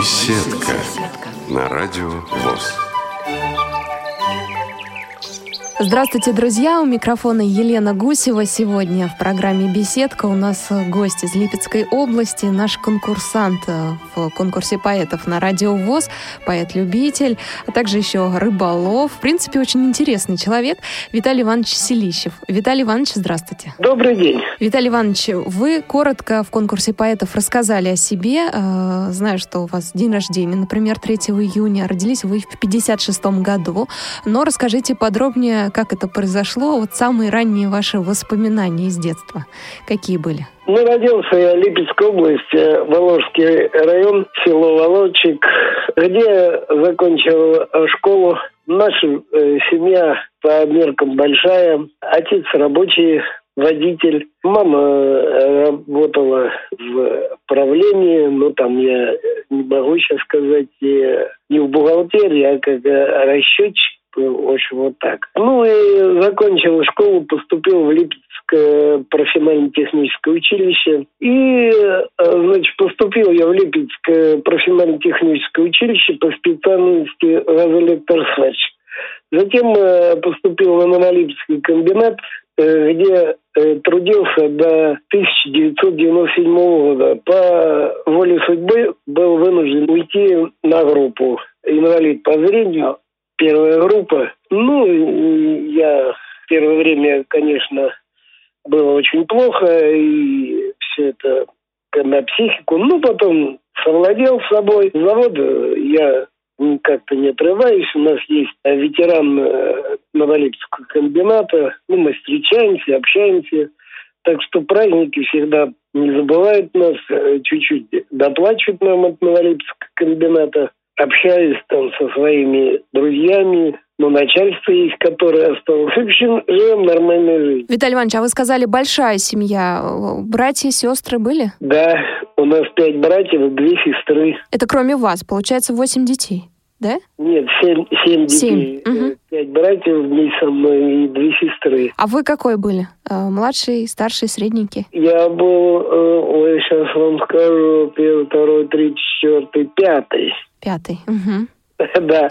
Беседка на радио ВОЗ. Здравствуйте, друзья! У микрофона Елена Гусева. Сегодня в программе «Беседка» у нас гость из Липецкой области, наш конкурсант э, в конкурсе поэтов на радио ВОЗ, поэт-любитель, а также еще рыболов. В принципе, очень интересный человек Виталий Иванович Селищев. Виталий Иванович, здравствуйте. Добрый день. Виталий Иванович, вы коротко в конкурсе поэтов рассказали о себе. Э, знаю, что у вас день рождения, например, 3 июня. Родились вы в 56 году. Но расскажите подробнее, как это произошло, вот самые ранние ваши воспоминания из детства, какие были? Ну, родился я в Липецкой области, Воложский район, село Волочек, где закончил школу. Наша э, семья по меркам большая. Отец рабочий, водитель. Мама э, работала в правлении, но там я не могу сейчас сказать, не в бухгалтерии, а как расчетчик в общем, вот так. Ну и закончил школу, поступил в Липецкое профессионально-техническое училище. И, э, значит, поступил я в Липецкое профессионально-техническое училище по специальности газоэлектросварщик. Затем э, поступил на Монолипецкий комбинат, э, где трудился до 1997 года. По воле судьбы был вынужден уйти на группу инвалид по зрению первая группа. Ну, я в первое время, конечно, было очень плохо, и все это на психику. Ну, потом совладел с собой. Завод я как-то не отрываюсь. У нас есть ветеран э, Новолипецкого комбината. Ну, мы встречаемся, общаемся. Так что праздники всегда не забывают нас, э, чуть-чуть доплачивают нам от Новолипецкого комбината общаюсь там со своими друзьями, ну, начальство есть, которое осталось. В общем, живем нормальной жизнью. Виталий Иванович, а вы сказали, большая семья. Братья, сестры были? Да, у нас пять братьев и две сестры. Это кроме вас, получается, восемь детей, да? Нет, семь, семь детей. Семь. Угу. Пять братьев вместе со мной и две сестры. А вы какой были? Э, младший, старший, средненький? Я был, э, ой, сейчас вам скажу, первый, второй, третий, четвертый, пятый. Пятый. Угу. Да.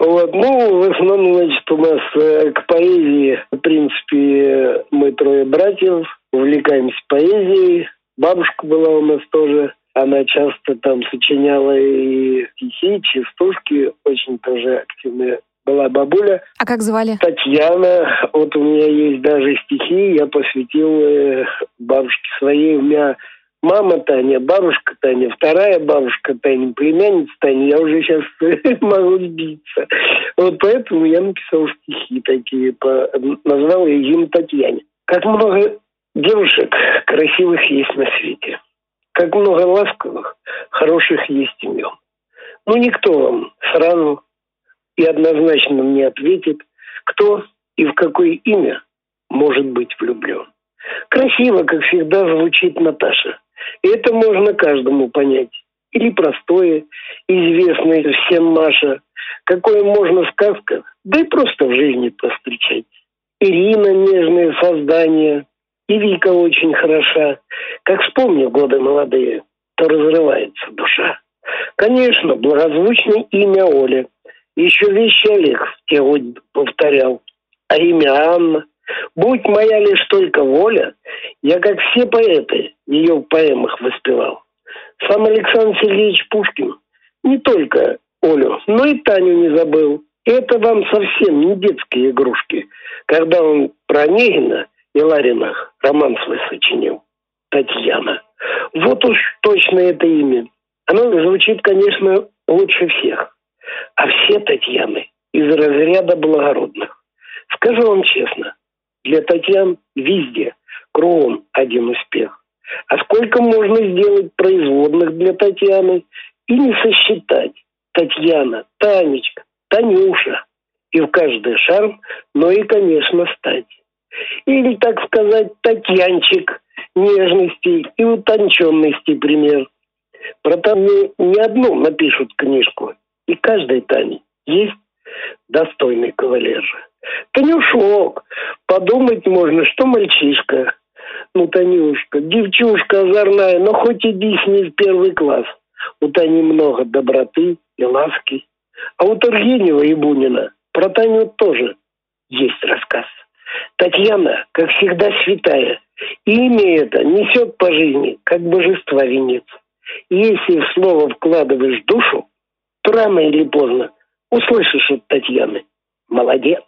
Вот. Ну, в основном, значит, у нас э, к поэзии, в принципе, мы трое братьев, увлекаемся поэзией. Бабушка была у нас тоже. Она часто там сочиняла и стихи, частушки, очень тоже активная была бабуля. А как звали? Татьяна. Вот у меня есть даже стихи, я посвятил э, бабушке своей. У меня мама Таня, бабушка Таня, вторая бабушка Таня, племянница Таня, я уже сейчас могу сбиться. Вот поэтому я написал стихи такие, по, назвал я им Татьяне. Как много девушек красивых есть на свете. Как много ласковых, хороших есть имен. Ну, никто вам сразу и однозначно мне ответит, кто и в какое имя может быть влюблен. Красиво, как всегда, звучит Наташа. И это можно каждому понять. Или простое, известное всем Маша. Какое можно сказка, да и просто в жизни повстречать. Ирина – нежное создание, и Вика очень хороша. Как вспомню годы молодые, то разрывается душа. Конечно, благозвучное имя Оля. Еще вещи Олег в те повторял. А имя Анна – Будь моя лишь только воля, я, как все поэты, ее в поэмах воспевал. Сам Александр Сергеевич Пушкин не только Олю, но и Таню не забыл. И это вам совсем не детские игрушки, когда он про Онегина и Ларинах роман свой сочинил. Татьяна. Вот уж точно это имя. Оно звучит, конечно, лучше всех. А все Татьяны из разряда благородных. Скажу вам честно, для Татьян везде, кругом один успех. А сколько можно сделать производных для Татьяны и не сосчитать. Татьяна, Танечка, Танюша. И в каждый шарм, но и, конечно, стать. Или, так сказать, Татьянчик нежности и утонченности пример. Про Таню не одну напишут книжку. И каждой Тане есть достойный кавалер. Танюшок, подумать можно, что мальчишка. Ну, Танюшка, девчушка озорная, но хоть иди с ней в первый класс. У Тани много доброты и ласки. А у Тургенева и Бунина про Таню тоже есть рассказ. Татьяна, как всегда, святая. И имя это несет по жизни, как божество венец. Если в слово вкладываешь душу, то рано или поздно услышишь от Татьяны. Молодец.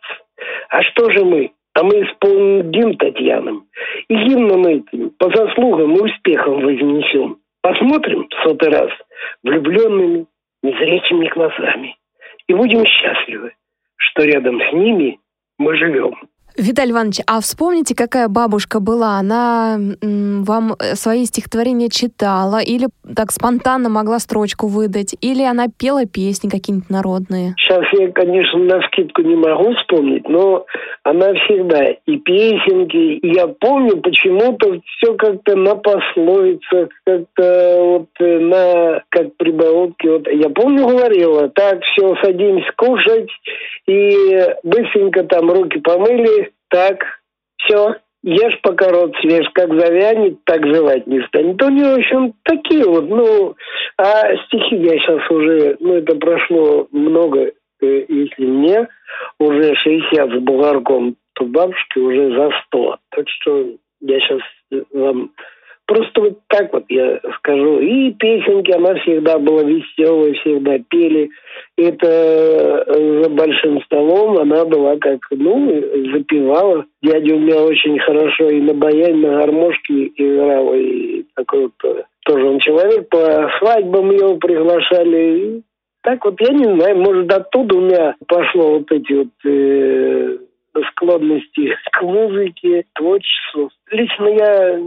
А что же мы? А мы исполним гимн Татьянам. И гимном этим по заслугам и успехам вознесем. Посмотрим в сотый раз влюбленными, незрячими глазами. И будем счастливы, что рядом с ними мы живем. Виталий Иванович, а вспомните, какая бабушка была? Она вам э, свои стихотворения читала или так спонтанно могла строчку выдать? Или она пела песни какие-нибудь народные? Сейчас я, конечно, на скидку не могу вспомнить, но она всегда и песенки. И я помню почему-то все как-то на пословицах, как-то вот э, на как прибаутки. Вот я помню говорила, так, все, садимся кушать, и быстренько там руки помыли, так, все, ешь пока рот свеж, как завянет, так жевать не станет. У него, в общем, такие вот, ну, а стихи я сейчас уже, ну, это прошло много, э, если мне уже 60 с бугорком, то бабушке уже за 100. Так что я сейчас вам Просто вот так вот я скажу. И песенки, она всегда была веселой, всегда пели. Это э, за большим столом она была как, ну, запевала. Дядя у меня очень хорошо и на баяне, на гармошке играл. И такой вот э, тоже он человек. По свадьбам его приглашали. И так вот, я не знаю, может, оттуда у меня пошло вот эти вот э, склонности к музыке, творчеству. Лично я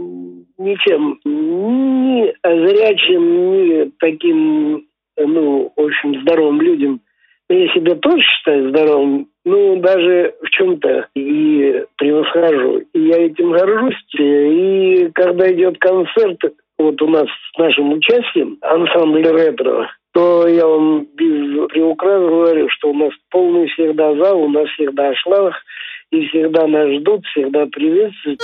ничем, ни зрячим, ни таким, ну, очень здоровым людям, я себя тоже считаю здоровым, ну, даже в чем-то и превосхожу. И я этим горжусь. И когда идет концерт, вот у нас с нашим участием, ансамбль ретро, то я вам без приукрас говорю, что у нас полный всегда зал, у нас всегда шланг, и всегда нас ждут, всегда приветствуют.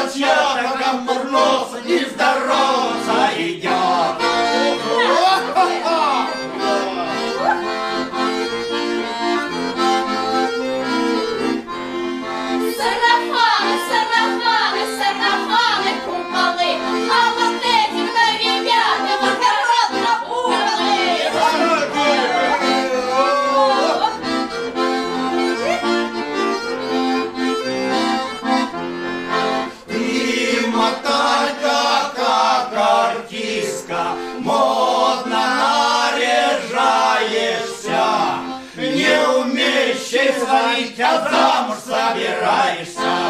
этот с ярко-гамбурноса нездоров идет. когда замуж собираешься.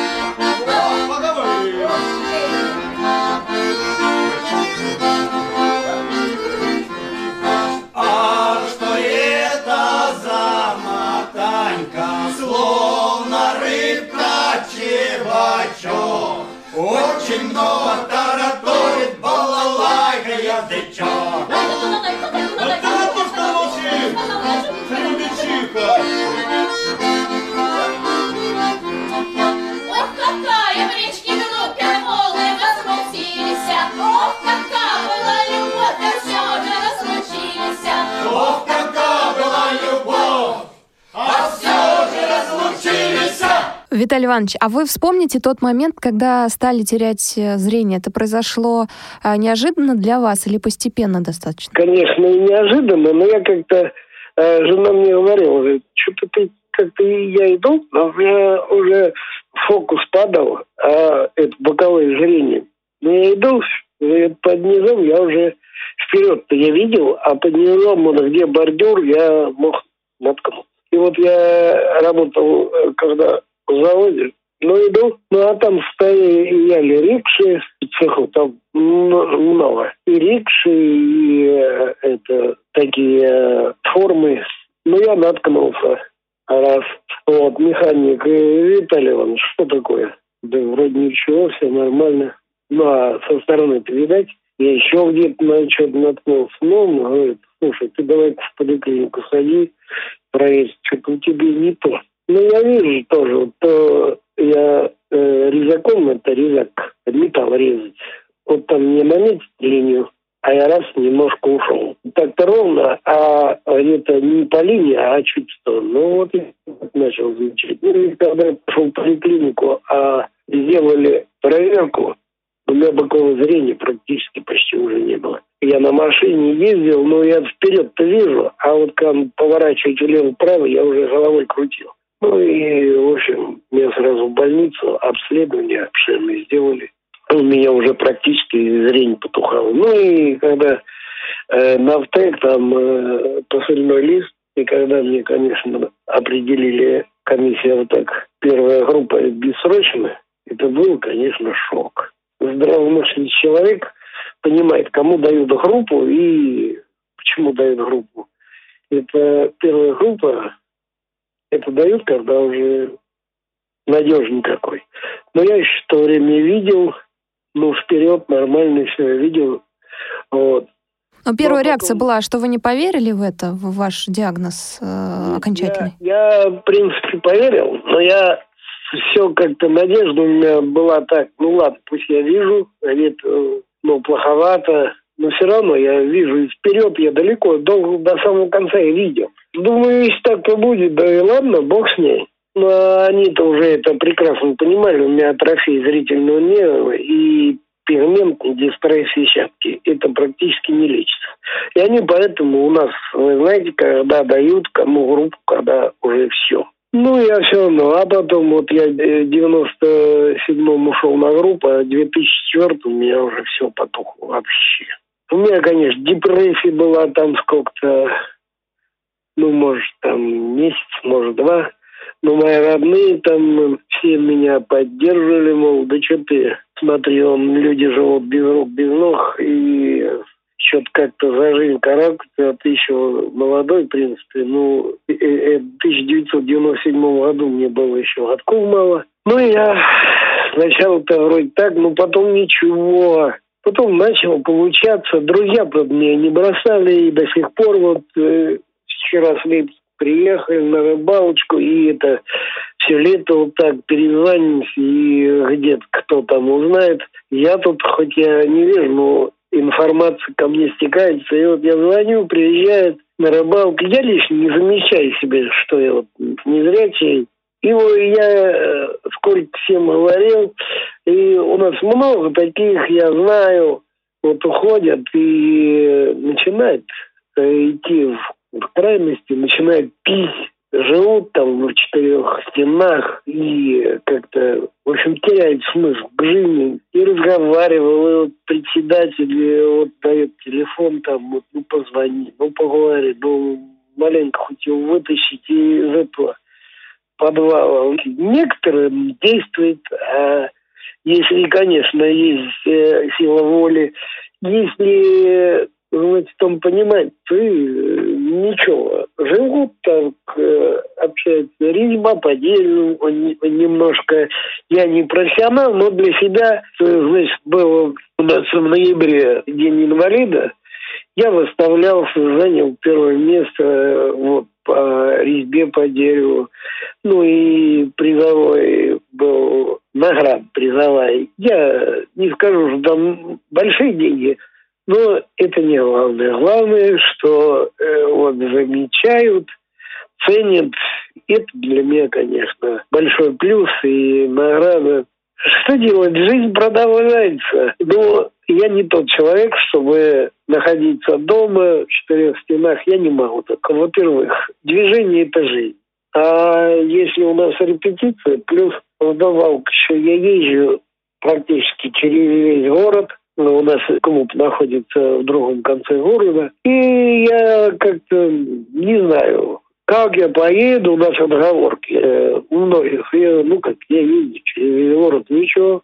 Виталий Иванович, а вы вспомните тот момент, когда стали терять э, зрение? Это произошло а, неожиданно для вас или постепенно достаточно? Конечно, неожиданно, но я как-то... э, жена мне говорила, что-то ты как-то я иду, но у меня уже фокус падал, а это боковое зрение. Но я иду, под низом я уже вперед-то я видел, а под низом, где бордюр, я мог наткнуться. И вот я работал, э, когда в заводе, ну, иду, ну, а там стояли рикши, цеху там много. И рикши, и э, это, такие э, формы. Ну, я наткнулся раз. Вот, механик, э, Виталий Иванович, что такое? Да вроде ничего, все нормально. Ну, а со стороны-то видать, я еще где-то на что-то наткнулся. Ну, он говорит, слушай, ты давай в поликлинику сходи, проверь, что-то у тебя не то. Ну, я вижу тоже, вот то я э, резаком, это резак, металл резать. Вот там не наметить линию, а я раз немножко ушел. Так-то ровно, а это не по линии, а чуть сторону. Ну, вот я начал замечать. Ну, и когда я пошел в поликлинику, а сделали проверку, у меня бокового зрения практически почти уже не было. Я на машине ездил, но я вперед-то вижу, а вот когда поворачивать влево-право, я уже головой крутил. Ну и, в общем, меня сразу в больницу, обследование обширное сделали. У меня уже практически зрение потухало. Ну и когда э, на ВТЭК там э, посыльной лист, и когда мне, конечно, определили комиссия вот так, первая группа бессрочно, это был, конечно, шок. Здравомыслящий человек понимает, кому дают группу и почему дают группу. Это первая группа, это дают, когда уже надежный какой. Но я еще в то время видел, ну, вперед нормально все видел. Вот. Но первая Ну, а реакция потом- была, что вы не поверили в это, в ваш диагноз э, окончательный? Я, я, в принципе, поверил, но я все как-то надежда у меня была так, ну ладно, пусть я вижу, это, ну, плоховато, но все равно я вижу и вперед, я далеко, до, до самого конца я видел. Думаю, если так то будет, да и ладно, бог с ней. Но они-то уже это прекрасно понимали, у меня атрофия зрительного нерва и пигментной дистрофии сетчатки. Это практически не лечится. И они поэтому у нас, вы знаете, когда дают кому группу, когда уже все. Ну, я все равно. А потом вот я в 97-м ушел на группу, а в 2004 у меня уже все потухло вообще. У меня, конечно, депрессия была там сколько-то, ну, может, там месяц, может, два. Но мои родные там все меня поддерживали, мол, да что ты, смотри, он, люди живут без рук, без ног, и что-то как-то за жизнь карабкаться, а ты еще молодой, в принципе. Ну, в 1997 году мне было еще годков мало. Ну, я сначала-то вроде так, но потом ничего. Потом начало получаться. Друзья, правда, меня не бросали, и до сих пор вот э, вчера с Липецка приехали на рыбалочку, и это все лето вот так перезванимся, и где-то кто там узнает. Я тут, хоть я не вижу, но информация ко мне стекается, и вот я звоню, приезжает на рыбалку. Я лично не замечаю себе, что я вот незрячий. И я э, сколько всем говорил, и у нас много таких, я знаю, вот уходят и начинают э, идти в крайности, начинают пить, живут там в четырех стенах и как-то, в общем, теряют смысл к жизни. И разговаривал, и вот председатель вот дает телефон там, вот, ну позвони, ну поговори, ну маленько хоть его вытащить из этого подвала. Некоторым действует, а если, конечно, есть э, сила воли, если ну, в том понимать, ты э, ничего, живут так, э, общаются резьба по дереву, немножко, я не профессионал, но для себя, значит, был у нас в ноябре День инвалида, я выставлялся, занял первое место вот, по резьбе по дереву. Ну и призовой был наград призовая. Я не скажу, что там большие деньги, но это не главное. Главное, что э, вот замечают, ценят. Это для меня, конечно, большой плюс и награда. Что делать? Жизнь продолжается. Но я не тот человек, чтобы находиться дома в четырех стенах. Я не могу так. Во-первых, движение – это жизнь. А если у нас репетиция, плюс вдобавок еще я езжу практически через весь город, но у нас клуб находится в другом конце города, и я как-то не знаю, как я поеду, у нас отговорки э, у многих. Я, ну, как я езжу через город, ничего.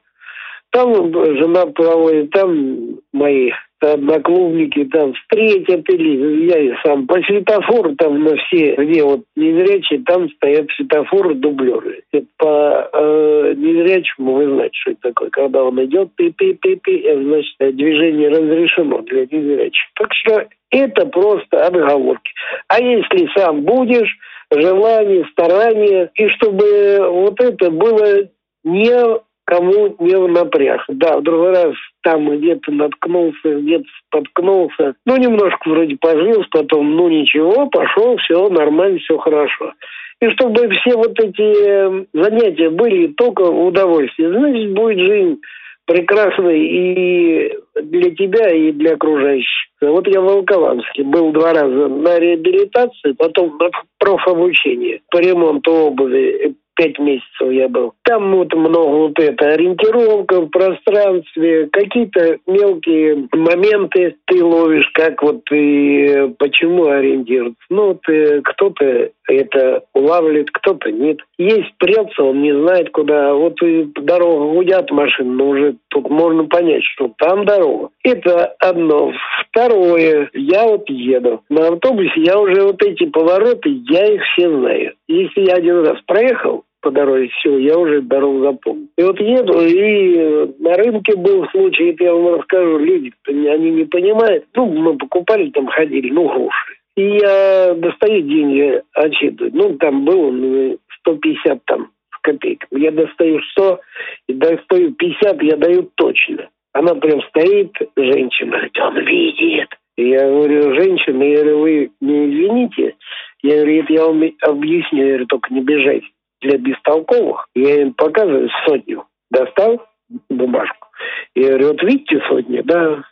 Там жена проводит, там мои одноклубники там встретят или я и сам по светофору там на все, где вот незрячие, там стоят светофоры дублеры. По э, незрячему вы знаете, что это такое. Когда он идет, пи-пи-пи-пи, значит, движение разрешено для незрячих. Так что это просто отговорки. А если сам будешь, желание, старание, и чтобы вот это было не кому не напряг. Да, в другой раз там где-то наткнулся, где-то споткнулся. Ну, немножко вроде пожился, потом, ну, ничего, пошел, все нормально, все хорошо. И чтобы все вот эти э, занятия были только удовольствие, значит, будет жизнь прекрасной и для тебя, и для окружающих. Вот я в Волкованске был два раза на реабилитации, потом на профобучение по ремонту обуви пять месяцев я был. Там вот много вот это, ориентировка в пространстве, какие-то мелкие моменты ты ловишь, как вот и почему ориентироваться. Ну, вот э, кто-то это улавливает, кто-то нет. Есть прется, он не знает куда. Вот и дорога гудят машины, но уже тут можно понять, что там дорога. Это одно. Второе, я вот еду. На автобусе я уже вот эти повороты, я их все знаю. Если я один раз проехал, по дороге, все, я уже дорогу запомнил. И вот еду, и на рынке был случай, это я вам расскажу, люди, они не понимают. Ну, мы покупали, там ходили, ну, груши. И я достаю деньги, отсчитываю. Ну, там было ну, 150 там с копейками. Я достаю 100, и достаю 50, я даю точно. Она прям стоит, женщина, говорит, он видит. И я говорю, женщина, я говорю, вы не извините. Я говорю, это я вам объясню, я говорю, только не бежайте для бестолковых. Я им показываю сотню. Достал бумажку. Я говорю, вот видите сотню, да?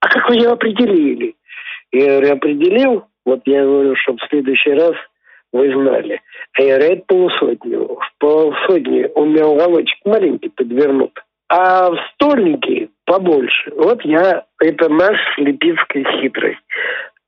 А как вы ее определили? Я говорю, определил. Вот я говорю, чтобы в следующий раз вы знали. А я говорю, это полусотню. В полусотни у меня уголочек маленький подвернут. А в стольнике побольше. Вот я, это наш липицкая хитрость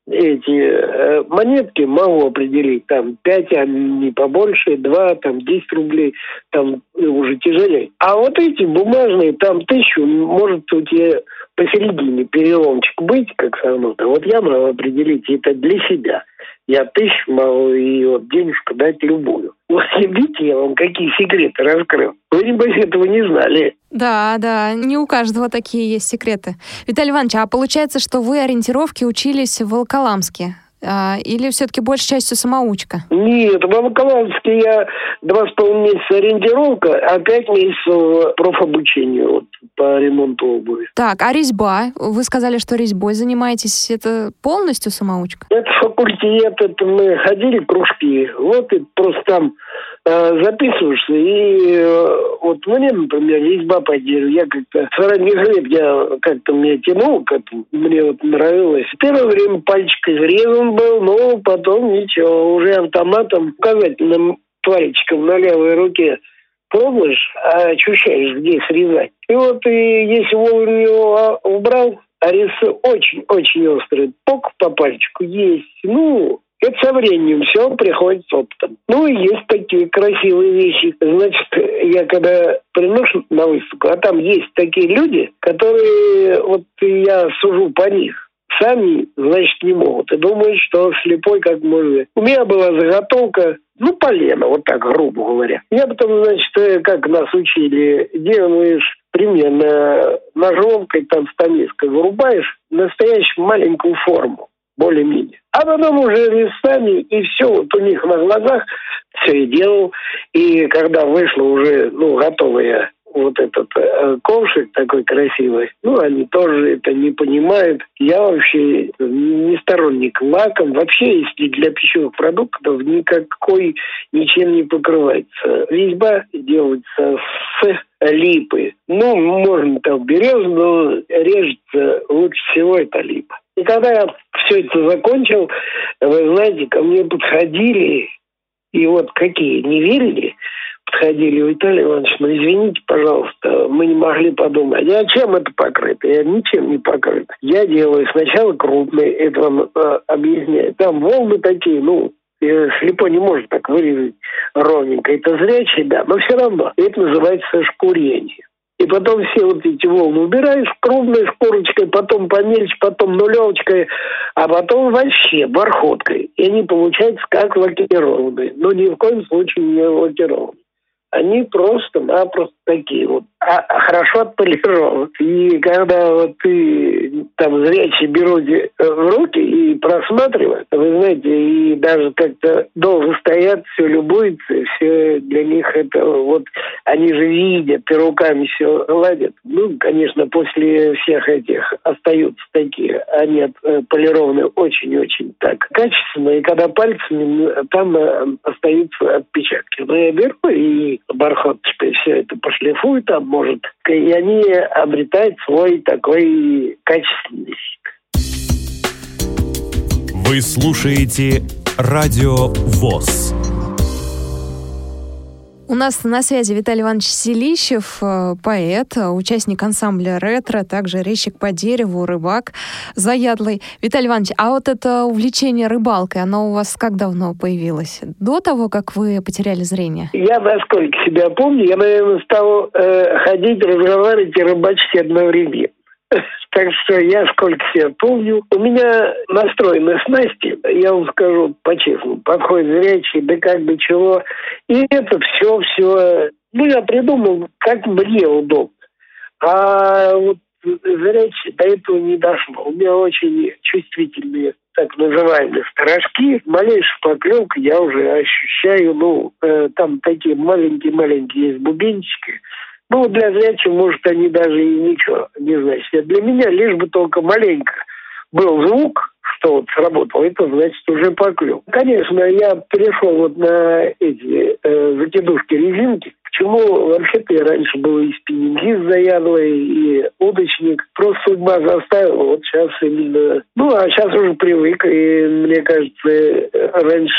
эти э, монетки могу определить, там 5, а не побольше, 2, там 10 рублей, там уже тяжелее. А вот эти бумажные, там тысячу, может у тебя посередине переломчик быть, как согнуто. Вот я могу определить это для себя. Я тысячу могу и вот денежку дать любую. Вот видите, я вам какие секреты раскрыл. Вы, небось, этого не знали. Да, да, не у каждого такие есть секреты. Виталий Иванович, а получается, что вы ориентировки учились в Волоколамске? А, или все-таки большей частью самоучка? Нет, в Волоколамске я два с половиной месяца ориентировка, а пять месяцев профобучение вот, по ремонту обуви. Так, а резьба? Вы сказали, что резьбой занимаетесь. Это полностью самоучка? Это факультет, это мы ходили кружки. Вот и просто там записываешься, и э, вот мне, например, резьба по дереву, я как-то с ранних лет я как-то мне тянул к этому, мне вот нравилось. Первое время пальчик изрезан был, но потом ничего, уже автоматом указательным пальчиком на левой руке пробуешь, а ощущаешь, где срезать. И вот и если вовремя его убрал, а очень-очень острый, пок по пальчику есть. Ну, это со временем все приходит с опытом. Ну и есть такие красивые вещи. Значит, я когда приношу на выставку, а там есть такие люди, которые, вот я сужу по них, сами, значит, не могут. И думают, что слепой как может. У меня была заготовка, ну, полено, вот так, грубо говоря. Я потом, значит, э, как нас учили, делаешь примерно ножовкой, там, стамеской вырубаешь настоящую маленькую форму, более-менее. А потом уже местами, и все, вот у них на глазах все и делал. И когда вышло уже, ну, готовая вот этот э, ковшик такой красивый, ну, они тоже это не понимают. Я вообще не сторонник лаком. Вообще, если для пищевых продуктов никакой ничем не покрывается. Резьба делается с липы. Ну, можно там берез, но режется лучше всего это липа. И когда я все это закончил, вы знаете, ко мне подходили, и вот какие, не верили, подходили, Виталий Иванович, ну извините, пожалуйста, мы не могли подумать, а чем это покрыто? Я ничем не покрыт. Я делаю сначала крупный, это вам э, объясняю. Там волны такие, ну, слепой не может так вырезать ровненько. Это зрячий, да, но все равно. Это называется шкурение. И потом все вот эти волны убираешь крупной шкурочкой, потом помельче, потом нулевочкой, а потом вообще бархоткой. И они получаются как лакированные. Но ни в коем случае не лакированные они просто-напросто такие вот, а, а хорошо отполированы. И когда вот ты там зрячий берут э, в руки и просматривают, вы знаете, и даже как-то долго стоят, все любуются, все для них это вот, они же видят и руками все гладят. Ну, конечно, после всех этих остаются такие, они отполированы очень-очень так качественно, и когда пальцами, там э, остаются отпечатки. Но я беру и бархат все это пошлифуют, там, может, и они обретают свой такой качественный Вы слушаете Радио ВОЗ. У нас на связи Виталий Иванович Селищев, э, поэт, участник ансамбля «Ретро», также резчик по дереву, рыбак заядлый. Виталий Иванович, а вот это увлечение рыбалкой, оно у вас как давно появилось? До того, как вы потеряли зрение? Я, насколько себя помню, я, наверное, стал э, ходить, разговаривать и рыбачить одновременно. Так что я сколько себя помню. У меня настроены снасти, я вам скажу по-честному, подходит зрячий, да как бы чего. И это все, все, ну, я придумал, как мне удобно. А вот зрячий до этого не дошло. У меня очень чувствительные так называемые сторожки. Малейшая поклевка я уже ощущаю, ну, э, там такие маленькие-маленькие есть бубенчики – ну, для зрячих, может, они даже и ничего не значат. Для меня лишь бы только маленько был звук, что вот сработал, это значит уже поклев. Конечно, я перешел вот на эти э, закидушки резинки, к чему вообще-то я раньше был и спиннингист заядлый, и удочник. Просто судьба заставила, вот сейчас именно... Ну, а сейчас уже привык, и мне кажется, э, раньше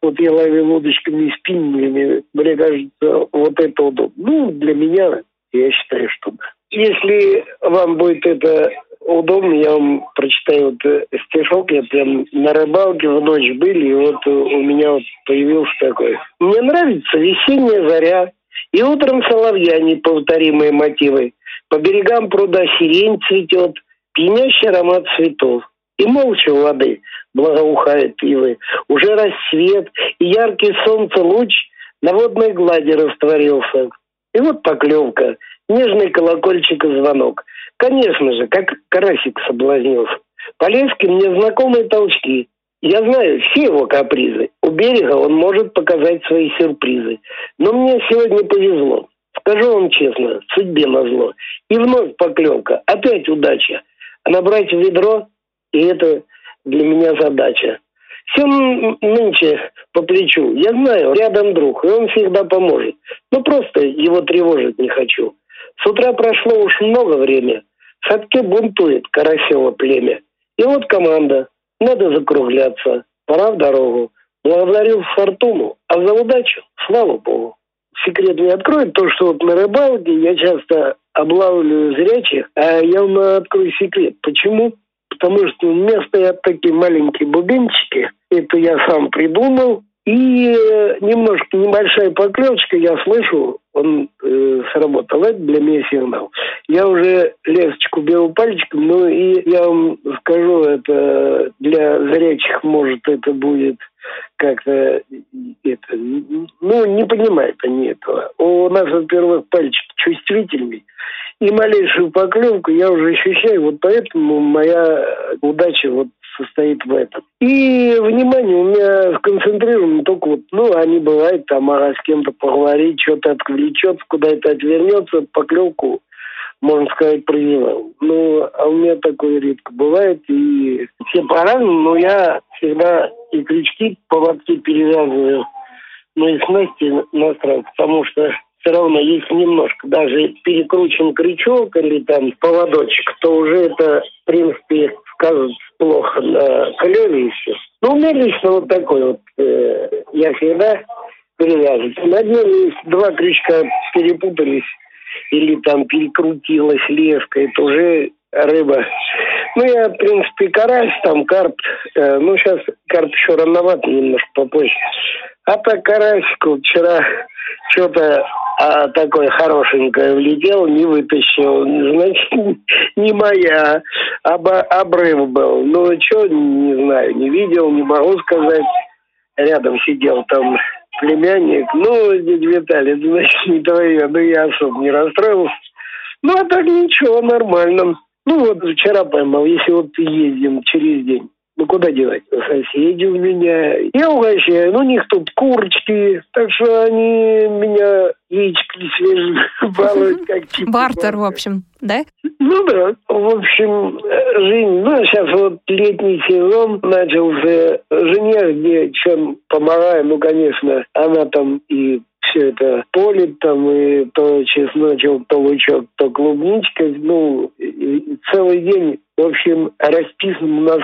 вот я ловил удочками и спиннингами, мне кажется, вот это удобно. Ну, для меня, я считаю, что да. Если вам будет это удобно, я вам прочитаю вот э, стишок. Я прям на рыбалке в ночь были, и вот у меня вот появился такой. Мне нравится весенняя заря, и утром соловья неповторимые мотивы. По берегам пруда сирень цветет, пьянящий аромат цветов. И молча воды благоухает ивы. Уже рассвет, и яркий солнце луч на водной глади растворился. И вот поклевка, нежный колокольчик и звонок. Конечно же, как карасик соблазнился. Полезки мне знакомые толчки. Я знаю все его капризы. У берега он может показать свои сюрпризы. Но мне сегодня повезло. Скажу вам честно, судьбе назло. И вновь поклевка, опять удача. А набрать ведро и это для меня задача. Всем нынче по плечу. Я знаю, рядом друг, и он всегда поможет. Но просто его тревожить не хочу. С утра прошло уж много времени. В садке бунтует Карасева племя. И вот команда. Надо закругляться. Пора в дорогу. Благодарю фортуну, а за удачу, слава богу. Секрет не откроет то, что вот на рыбалке я часто облавливаю зрячих, а я вам открою секрет. Почему? Потому что у меня стоят такие маленькие бубенчики. Это я сам придумал. И э, немножко небольшая поклевочка, я слышу, он э, сработал. Это для меня сигнал. Я уже лесочку беру пальчиком, ну и я вам скажу, это для зрячих, может, это будет как-то это, ну, не понимают они этого. У нас, во-первых, пальчики чувствительные, и малейшую поклевку я уже ощущаю, вот поэтому моя удача вот состоит в этом. И внимание у меня сконцентрировано только вот, ну, они бывают там, а с кем-то поговорить, что-то отвлечется, куда-то отвернется, поклевку можно сказать, прививал. Ну, а у меня такое редко бывает, и все по-разному, но я всегда и крючки, поводки перевязываю, ну и снасти настраиваю, потому что все равно есть немножко, даже перекручен крючок или там поводочек, то уже это, в принципе, сказывается плохо на клеве все. Ну, у меня лично вот такой вот, э, я всегда перевязываю. На дне два крючка перепутались, или там перекрутилась леска, это уже рыба. Ну, я, в принципе, карась, там, карп. Э, ну, сейчас карп еще рановато, немножко попозже. А так карасик вот вчера что-то а, такое хорошенькое влетел, не вытащил. Значит, не моя, об, обрыв был. Ну, что, не знаю, не видел, не могу сказать. Рядом сидел там племянник. Ну, дядя Виталий, значит не твое. Ну, я особо не расстроился. Ну, а так ничего, нормально. Ну, вот вчера поймал, если вот ездим через день. Ну, куда девать? Соседи у меня. Я угощаю. Ну, у них тут курочки. Так что они меня яички свежие балуют. Как типа Бартер, в общем, да? Ну да, в общем, жизнь, ну, сейчас вот летний сезон начался, жене где чем помогаю, ну, конечно, она там и все это полит, там и то чесночок, то лучок, то клубничка, ну, и целый день, в общем, расписан у нас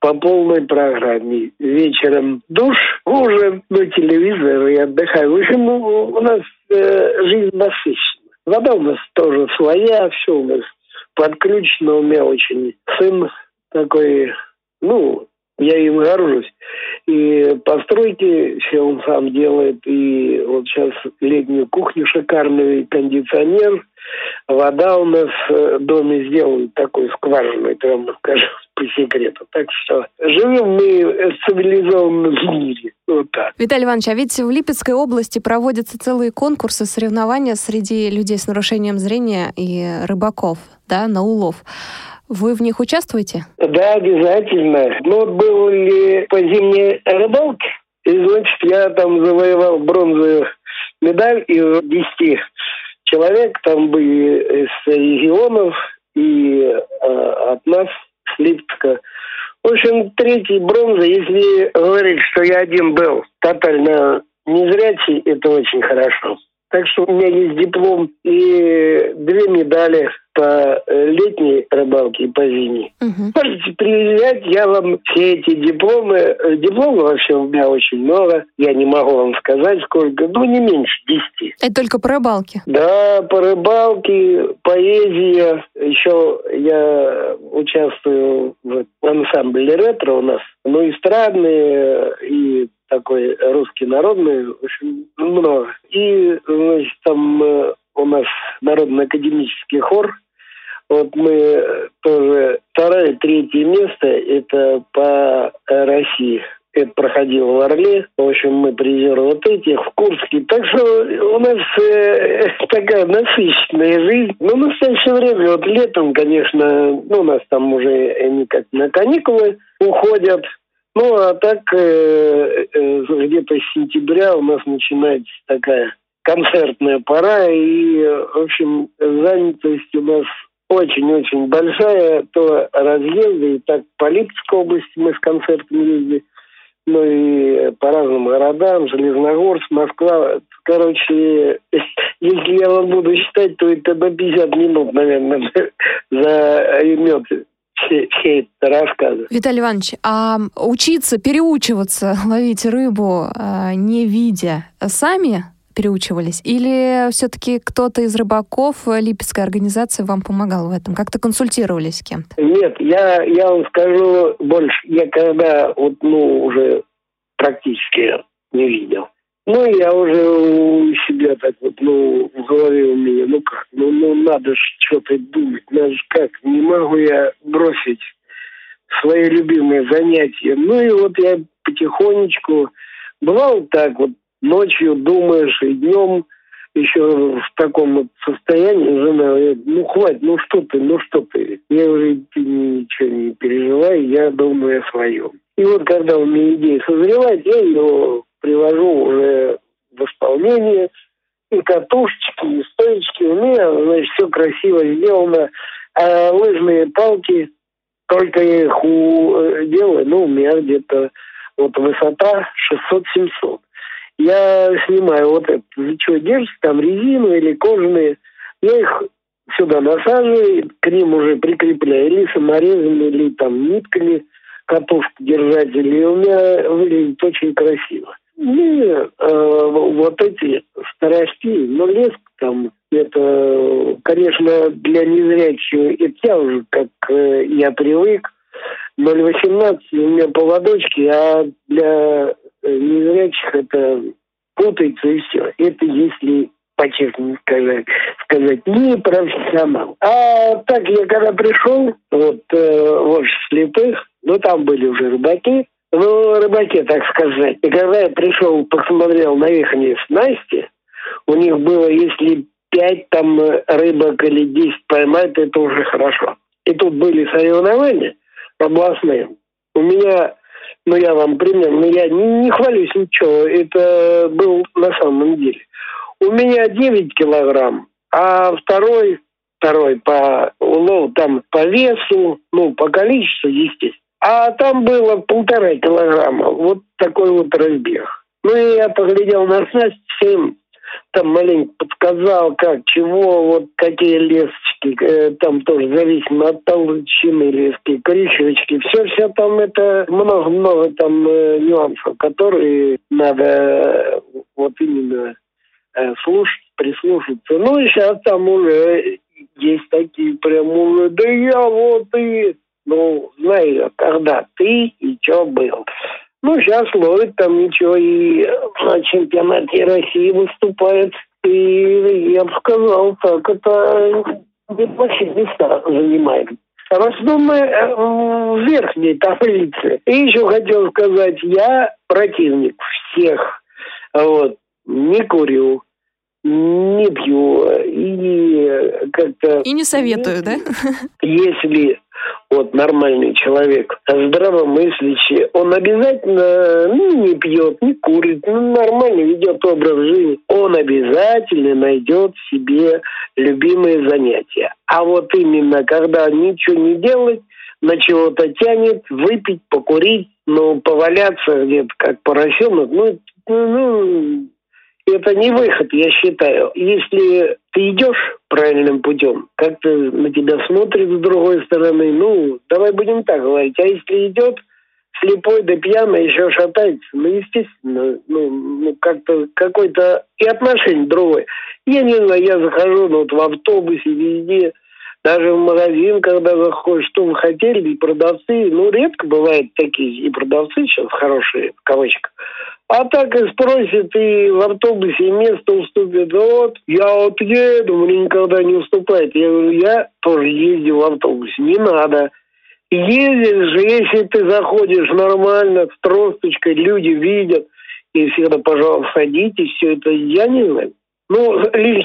по полной программе. Вечером душ, ужин, ну, телевизор и отдыхаю. В общем, ну, у нас э, жизнь насыщена. Вода у нас тоже своя, все у нас подключено. У меня очень сын такой, ну, я им горжусь. И постройки все он сам делает. И вот сейчас летнюю кухню шикарную, кондиционер. Вода у нас в доме сделана такой скважиной, вам скажу по секрету. Так что живем мы в цивилизованном мире. Вот так. Виталий Иванович, а ведь в Липецкой области проводятся целые конкурсы, соревнования среди людей с нарушением зрения и рыбаков, да, на улов. Вы в них участвуете? Да, обязательно. Ну, вот были по зимней рыбалке, и, значит, я там завоевал бронзовую медаль из 10 человек. Там были из регионов и э, от нас, с. В общем, третий бронза, если говорить, что я один был тотально незрячий, это очень хорошо. Так что у меня есть диплом и две медали по летней рыбалке и по зимней. Угу. Можете приезжать, я вам все эти дипломы, э, дипломы вообще у меня очень много, я не могу вам сказать сколько, ну не меньше десяти. Это только по рыбалке? Да, по рыбалке, поэзия, еще я участвую в ансамбле ретро у нас, ну эстрадные и такой русский народный, в общем, много. И, значит, там э, у нас народно-академический хор, вот мы тоже второе, третье место, это по России. Это проходило в Орле. В общем, мы призеры вот этих в Курске. Так что у нас э, такая насыщенная жизнь. Но в настоящее время, вот летом, конечно, ну, у нас там уже они как на каникулы уходят. Ну, а так э, э, где-то с сентября у нас начинается такая концертная пора, и, в общем, занятость у нас очень-очень большая, то разъезды, и так по Липецкой области мы с концертами ездили, ну и по разным городам, Железногорск, Москва. Короче, если я вам буду считать, то это до 50 минут, наверное, займет все, все это рассказы. Виталий Иванович, а учиться, переучиваться ловить рыбу, а, не видя, сами переучивались? Или все-таки кто-то из рыбаков Липецкой организации вам помогал в этом? Как-то консультировались с кем-то? Нет, я, я вам скажу больше. Я когда вот, ну, уже практически не видел. Ну, я уже у себя так вот, ну, в голове у меня, ну как, ну, ну надо же что-то думать, надо же как, не могу я бросить свое любимое занятие. Ну и вот я потихонечку бывал так вот ночью думаешь и днем еще в таком вот состоянии жена говорит, ну хватит, ну что ты, ну что ты. Я уже ты ничего не переживай, я думаю о своем. И вот когда у меня идея созревает, я ее привожу уже в исполнение. И катушечки, и стоечки. У меня, значит, все красиво сделано. А лыжные палки, только я их у, э, делаю, ну, у меня где-то вот высота 600-700 я снимаю вот это, что держится, там резину или кожаные, я их сюда насаживаю, к ним уже прикрепляю или саморезами, или там нитками катушку держатели, и у меня выглядит очень красиво. И э, вот эти старости, ну, лес там, это, конечно, для незрячего, это я уже, как э, я привык, 0,18 у меня поводочки, а для Э, незрячих это путается и все. Это если по-честному сказать, сказать, не профессионал. А так я когда пришел, вот э, вот слепых, ну там были уже рыбаки, ну рыбаки, так сказать. И когда я пришел, посмотрел на их снасти, у них было, если пять там рыбок или десять поймать, это уже хорошо. И тут были соревнования областные. У меня ну я вам пример, но я не, не хвалюсь ничего, это был на самом деле. У меня 9 килограмм, а второй, второй по улову, там по весу, ну, по количеству, естественно. А там было полтора килограмма, вот такой вот разбег. Ну и я поглядел на снасть, всем там маленько подсказал, как, чего, вот какие лесочки, э, там тоже зависимо от толщины лески, коричневочки, все-все там это много-много там э, нюансов, которые надо э, вот именно э, слушать, прислушаться. Ну и сейчас там уже есть такие прям уже, да я вот и, ну, знаю, когда ты и что был. Ну, сейчас ловит там ничего, и на чемпионате России выступает. И я бы сказал, так, это неплохие места занимает. Основном э, в верхней таблице. И еще хотел сказать, я противник всех. Вот. Не курю, не пью и как-то... И не советую, да? Если вот нормальный человек, здравомыслящий, он обязательно ну, не пьет, не курит, ну, нормально ведет образ жизни, он обязательно найдет себе любимые занятия. А вот именно когда ничего не делать, на чего-то тянет, выпить, покурить, ну, поваляться где-то как поросенок, ну, ну, это не выход, я считаю. Если ты идешь правильным путем, как-то на тебя смотрит с другой стороны, ну, давай будем так говорить. А если идет слепой да пьяный, еще шатается, ну, естественно, ну, ну как-то какой-то и отношение другое. Я не знаю, я захожу ну, вот в автобусе, везде, даже в магазин, когда заходишь, что вы хотели, и продавцы, ну, редко бывают такие, и продавцы сейчас хорошие, в кавычках, а так и спросит, и в автобусе место уступит. Вот, я вот еду, мне никогда не уступает. Я говорю, я тоже ездил в автобусе. Не надо. Ездишь же, если ты заходишь нормально, с тросточкой, люди видят, и всегда, пожалуйста, садитесь, все это, я не знаю. Ну,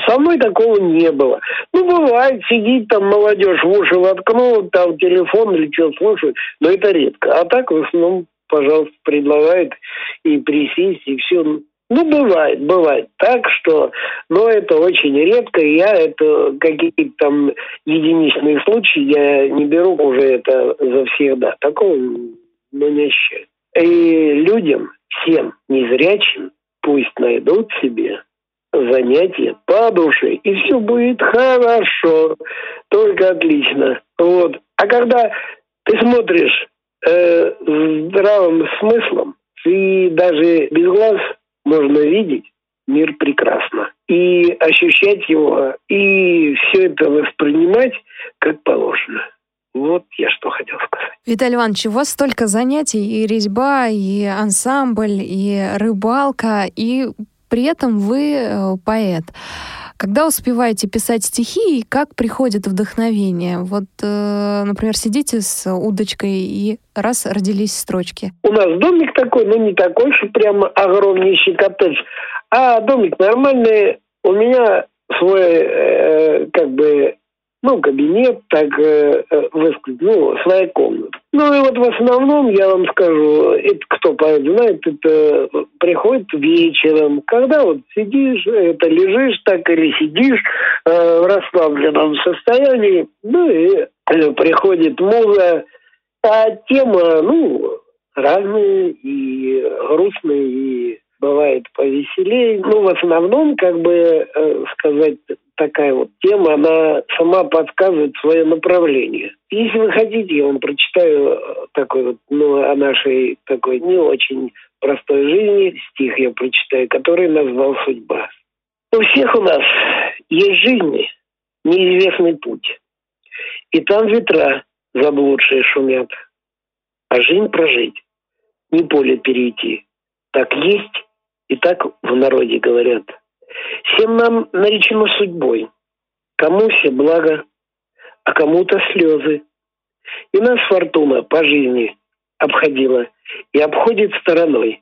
со мной такого не было. Ну, бывает, сидит там молодежь в уши воткнул, там телефон или что слушает, но это редко. А так, в основном, пожалуйста, предлагает и присесть, и все. Ну, бывает, бывает так, что, но это очень редко, я это какие-то там единичные случаи, я не беру уже это за всегда. Такого, ну, не ощущаю. И людям, всем незрячим, пусть найдут себе занятие по душе, и все будет хорошо, только отлично. Вот. А когда ты смотришь э, здравым смыслом, и даже без глаз можно видеть мир прекрасно. И ощущать его, и все это воспринимать как положено. Вот я что хотел сказать. Виталий Иванович, у вас столько занятий, и резьба, и ансамбль, и рыбалка, и при этом вы э, поэт. Когда успеваете писать стихи и как приходит вдохновение? Вот, э, например, сидите с удочкой и раз родились строчки. У нас домик такой, но не такой, что прямо огромнейший коттедж, а домик нормальный. У меня свой, э, как бы, ну, кабинет, так э, э высказать, ну, своя комната. Ну и вот в основном, я вам скажу, это кто знает, это приходит вечером, когда вот сидишь, это лежишь так или сидишь э, в расслабленном состоянии, ну и э, приходит муза, а тема, ну, разные и грустные, и бывает повеселее. Ну, в основном, как бы э, сказать, такая вот тема, она сама подсказывает свое направление. Если вы хотите, я вам прочитаю э, такой вот, ну, о нашей такой не очень простой жизни стих я прочитаю, который назвал «Судьба». У всех у нас есть жизни, неизвестный путь. И там ветра заблудшие шумят. А жизнь прожить, не поле перейти. Так есть и так в народе говорят. Всем нам наречено судьбой. Кому все благо, а кому-то слезы. И нас фортуна по жизни обходила и обходит стороной.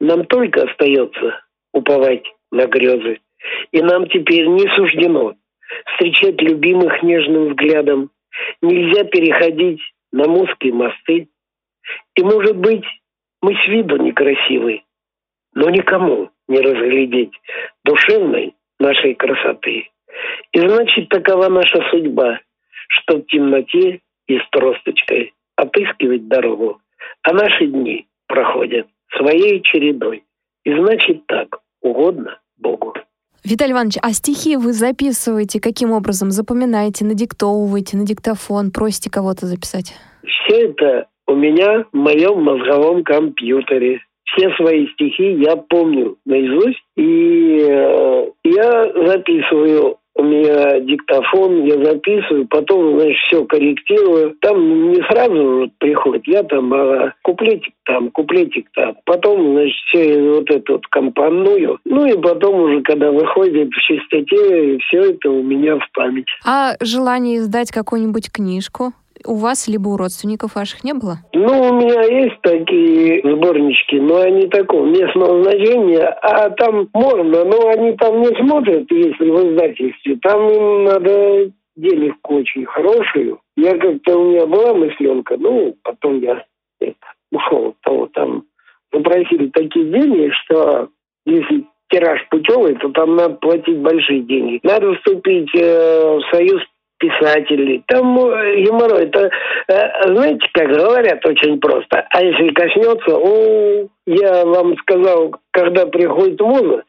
Нам только остается уповать на грезы. И нам теперь не суждено встречать любимых нежным взглядом. Нельзя переходить на узкие мосты. И, может быть, мы с виду некрасивы, но никому не разглядеть душевной нашей красоты. И значит, такова наша судьба, что в темноте и с тросточкой отыскивать дорогу. А наши дни проходят своей чередой. И значит так, угодно Богу. Виталий Иванович, а стихи вы записываете каким образом? Запоминаете, надиктовываете на диктофон, просите кого-то записать? Все это у меня в моем мозговом компьютере все свои стихи я помню наизусть, и э, я записываю у меня диктофон, я записываю, потом, значит, все корректирую. Там не сразу приходит, я там а, куплетик там, куплетик там. Потом, значит, все вот это вот компоную. Ну и потом уже, когда выходит в чистоте, все это у меня в память. А желание издать какую-нибудь книжку? У вас либо у родственников ваших не было? Ну, у меня есть такие сборнички, но они такого местного значения, а там можно, но они там не смотрят, если в издательстве. Там им надо денежку очень хорошую. Я как-то, у меня была мысленка, ну, потом я ушел от того, там запросили такие деньги, что если тираж путевый, то там надо платить большие деньги. Надо вступить э, в союз писателей. Там э, юмор, это, э, знаете, как говорят очень просто. А если коснется, о, я вам сказал, когда приходит муза,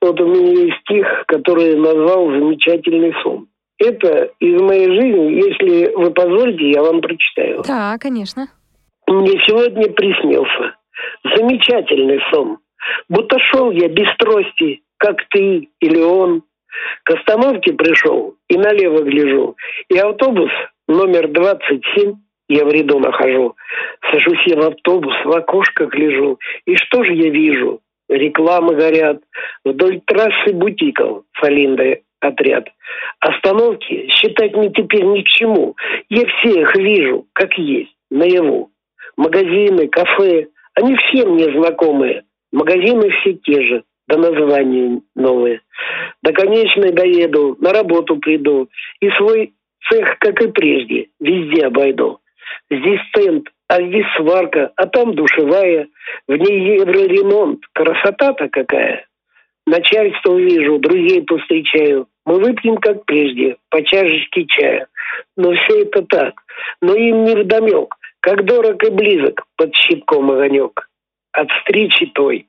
вот у меня есть стих, который назвал «Замечательный сон». Это из моей жизни, если вы позволите, я вам прочитаю. Да, конечно. Мне сегодня приснился замечательный сон. Будто шел я без трости, как ты или он, к остановке пришел и налево гляжу. И автобус номер 27, я в ряду нахожу. Сажусь я в автобус, в окошко гляжу. И что же я вижу? Рекламы горят. Вдоль трассы бутиков Фалинда отряд. Остановки считать мне теперь ни к чему. Я все их вижу, как есть, наяву. Магазины, кафе, они все мне знакомые. Магазины все те же, до названия новые. До конечной доеду, на работу приду. И свой цех, как и прежде, везде обойду. Здесь стенд, а здесь сварка, а там душевая. В ней евроремонт. Красота-то какая. Начальство увижу, друзей повстречаю. Мы выпьем, как прежде, по чашечке чая. Но все это так. Но им не вдомек, как дорог и близок под щипком огонек. От встречи той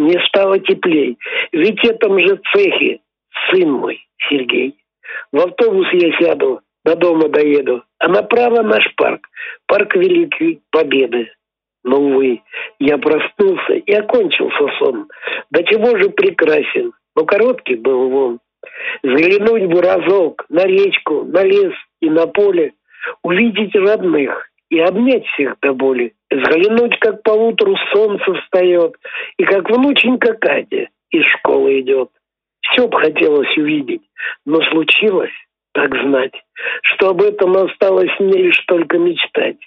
мне стало теплей. Ведь в этом же цехе сын мой, Сергей. В автобус я сяду, до дома доеду, а направо наш парк, парк Великой Победы. Но, увы, я проснулся и окончился сон. До чего же прекрасен, но короткий был вон. Взглянуть бы разок на речку, на лес и на поле, увидеть родных, и обнять всех до боли, взглянуть, как по утру солнце встает, и как внученька Катя из школы идет. Все бы хотелось увидеть, но случилось, так знать, что об этом осталось мне лишь только мечтать.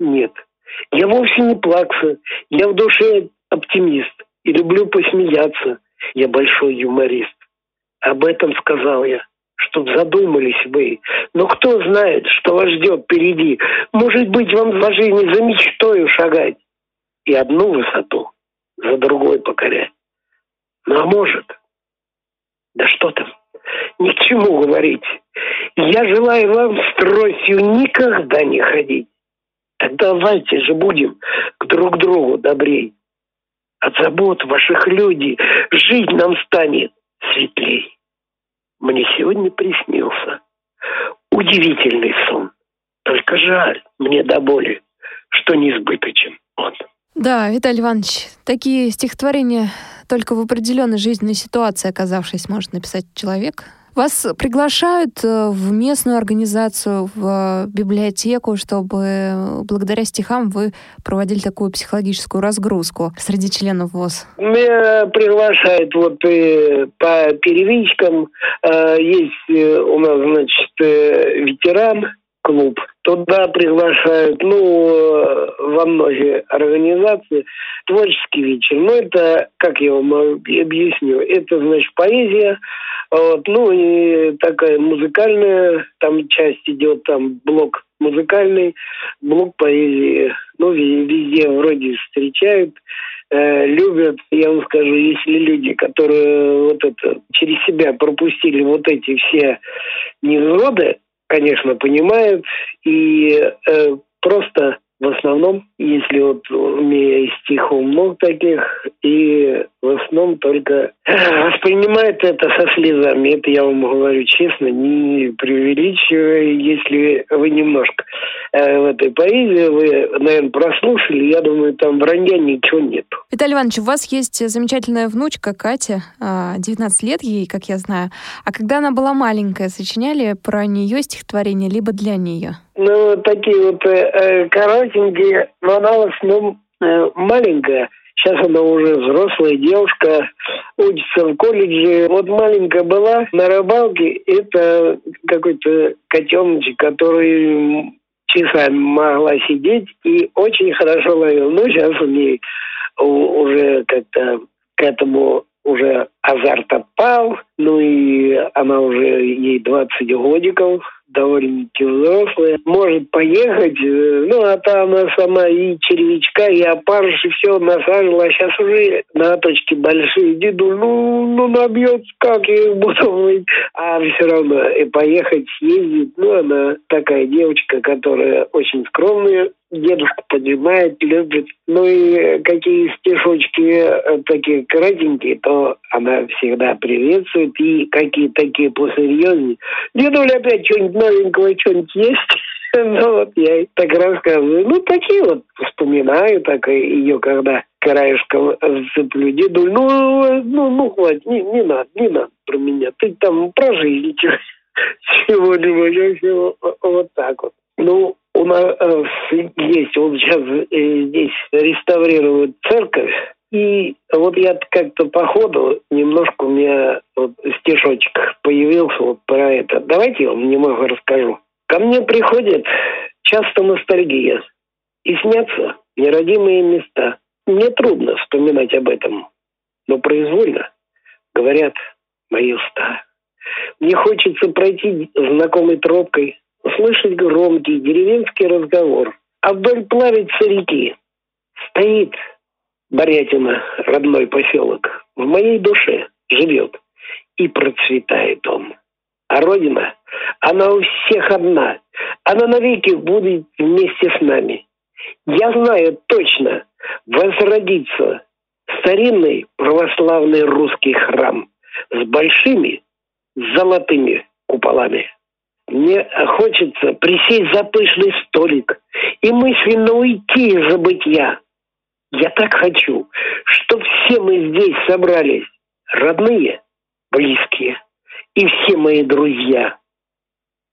Нет, я вовсе не плакса, я в душе оптимист и люблю посмеяться. Я большой юморист. Об этом сказал я, чтоб задумались вы. Но кто знает, что вас ждет впереди. Может быть, вам в жизни за мечтою шагать и одну высоту за другой покорять. Ну а может, да что там, ни к чему говорить. Я желаю вам с тростью никогда не ходить. Так давайте же будем к друг другу добрей. От забот ваших людей жить нам станет светлей. Мне сегодня приснился удивительный сон. Только жаль мне до боли, что несбыточен он. Да, Виталий Иванович, такие стихотворения только в определенной жизненной ситуации, оказавшись, может написать человек. Вас приглашают э, в местную организацию, в библиотеку, чтобы благодаря стихам вы проводили такую психологическую разгрузку среди членов ВОЗ. Меня приглашают вот э, по первичкам. Э, есть э, у нас, значит, э, ветеран клуб. Туда приглашают, ну, э, во многие организации. Творческий вечер. Ну, это, как я вам объясню, это, значит, поэзия, вот, ну, и такая музыкальная, там часть идет, там блок музыкальный, блок поэзии. Ну, везде вроде встречают, э, любят. Я вам скажу, если люди, которые вот это через себя пропустили вот эти все невзгоды, конечно, понимают. И э, просто в основном, если вот у меня из стихов много таких, и в основном только воспринимает это со слезами. Это я вам говорю честно, не преувеличивая. Если вы немножко э, в этой поэзии, вы, наверное, прослушали, я думаю, там вранья ничего нет. Виталий Иванович, у вас есть замечательная внучка Катя, 19 а, лет ей, как я знаю. А когда она была маленькая, сочиняли про нее стихотворение, либо для нее? Ну, такие вот э, э, коротенькие, но она в основном э, маленькая. Сейчас она уже взрослая девушка, учится в колледже. Вот маленькая была на рыбалке, это какой-то котеночек, который часами могла сидеть и очень хорошо ловил. Ну, сейчас у нее уже как-то к этому уже азарт отпал, ну и она уже ей 20 годиков, довольно-таки взрослая, может поехать, э, ну, а та она сама и червячка, и опарыш, и все насаживала, а сейчас уже на точке большие. Деду, ну, ну, набьет, как я их буду мыть. А все равно и поехать, съездить, ну, она такая девочка, которая очень скромная, дедушку поднимает, любит. Ну и какие стишочки э, такие коротенькие, то она всегда приветствует. И какие такие посерьезнее. Дедуля опять что-нибудь новенького, что-нибудь есть. Ну вот я так рассказываю. Ну такие вот вспоминаю, так ее когда краешком зацеплю. Деду, ну, ну, ну, хватит, не, не надо, не надо про меня. Ты там про жизнь чего-нибудь, вот так вот. Ну, у нас э, есть, вот сейчас э, здесь реставрируют церковь, и вот я как-то по ходу немножко у меня вот стишочек появился вот про это. Давайте я вам немного расскажу. Ко мне приходит часто ностальгия, и снятся неродимые места. Мне трудно вспоминать об этом, но произвольно говорят мои уста. Мне хочется пройти знакомой тропкой, услышать громкий деревенский разговор. А вдоль плавится реки. Стоит Борятина, родной поселок. В моей душе живет и процветает он. А Родина, она у всех одна. Она навеки будет вместе с нами. Я знаю точно, возродится старинный православный русский храм с большими золотыми куполами. Мне хочется присесть за пышный столик и мысленно уйти из забытья. Я так хочу, чтобы все мы здесь собрались, родные, близкие и все мои друзья.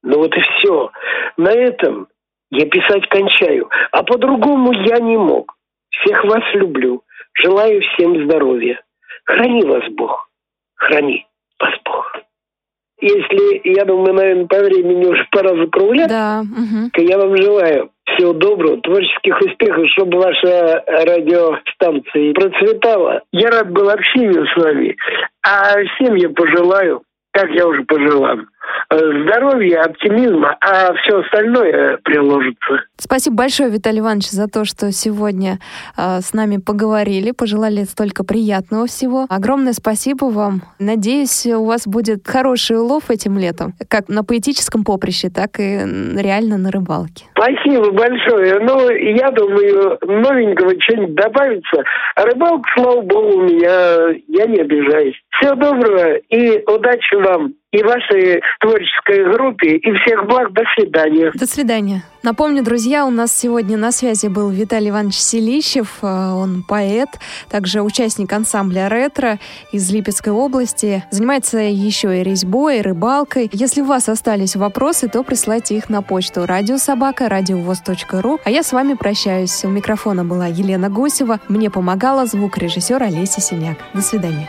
Ну вот и все. На этом я писать кончаю, а по-другому я не мог. Всех вас люблю, желаю всем здоровья. Храни вас Бог, храни вас если, я думаю, наверное, по времени уже пора закругляться, Да. то я вам желаю всего доброго, творческих успехов, чтобы ваша радиостанция процветала. Я рад был общению с вами, а всем я пожелаю, как я уже пожелал, здоровья, оптимизма, а все остальное приложится. Спасибо большое, Виталий Иванович, за то, что сегодня э, с нами поговорили, пожелали столько приятного всего. Огромное спасибо вам. Надеюсь, у вас будет хороший улов этим летом, как на поэтическом поприще, так и реально на рыбалке. Спасибо большое. Ну, я думаю, новенького что-нибудь добавится. А рыбалка, слава богу, у меня, я не обижаюсь. Всего доброго и удачи вам и вашей творческой группе, и всех благ. До свидания. До свидания. Напомню, друзья, у нас сегодня на связи был Виталий Иванович Селищев. э, Он поэт, также участник ансамбля «Ретро» из Липецкой области. Занимается еще и резьбой, и рыбалкой. Если у вас остались вопросы, то присылайте их на почту радиособака. А я с вами прощаюсь. У микрофона была Елена Гусева. Мне помогала звукорежиссер Олеся Синяк. До свидания.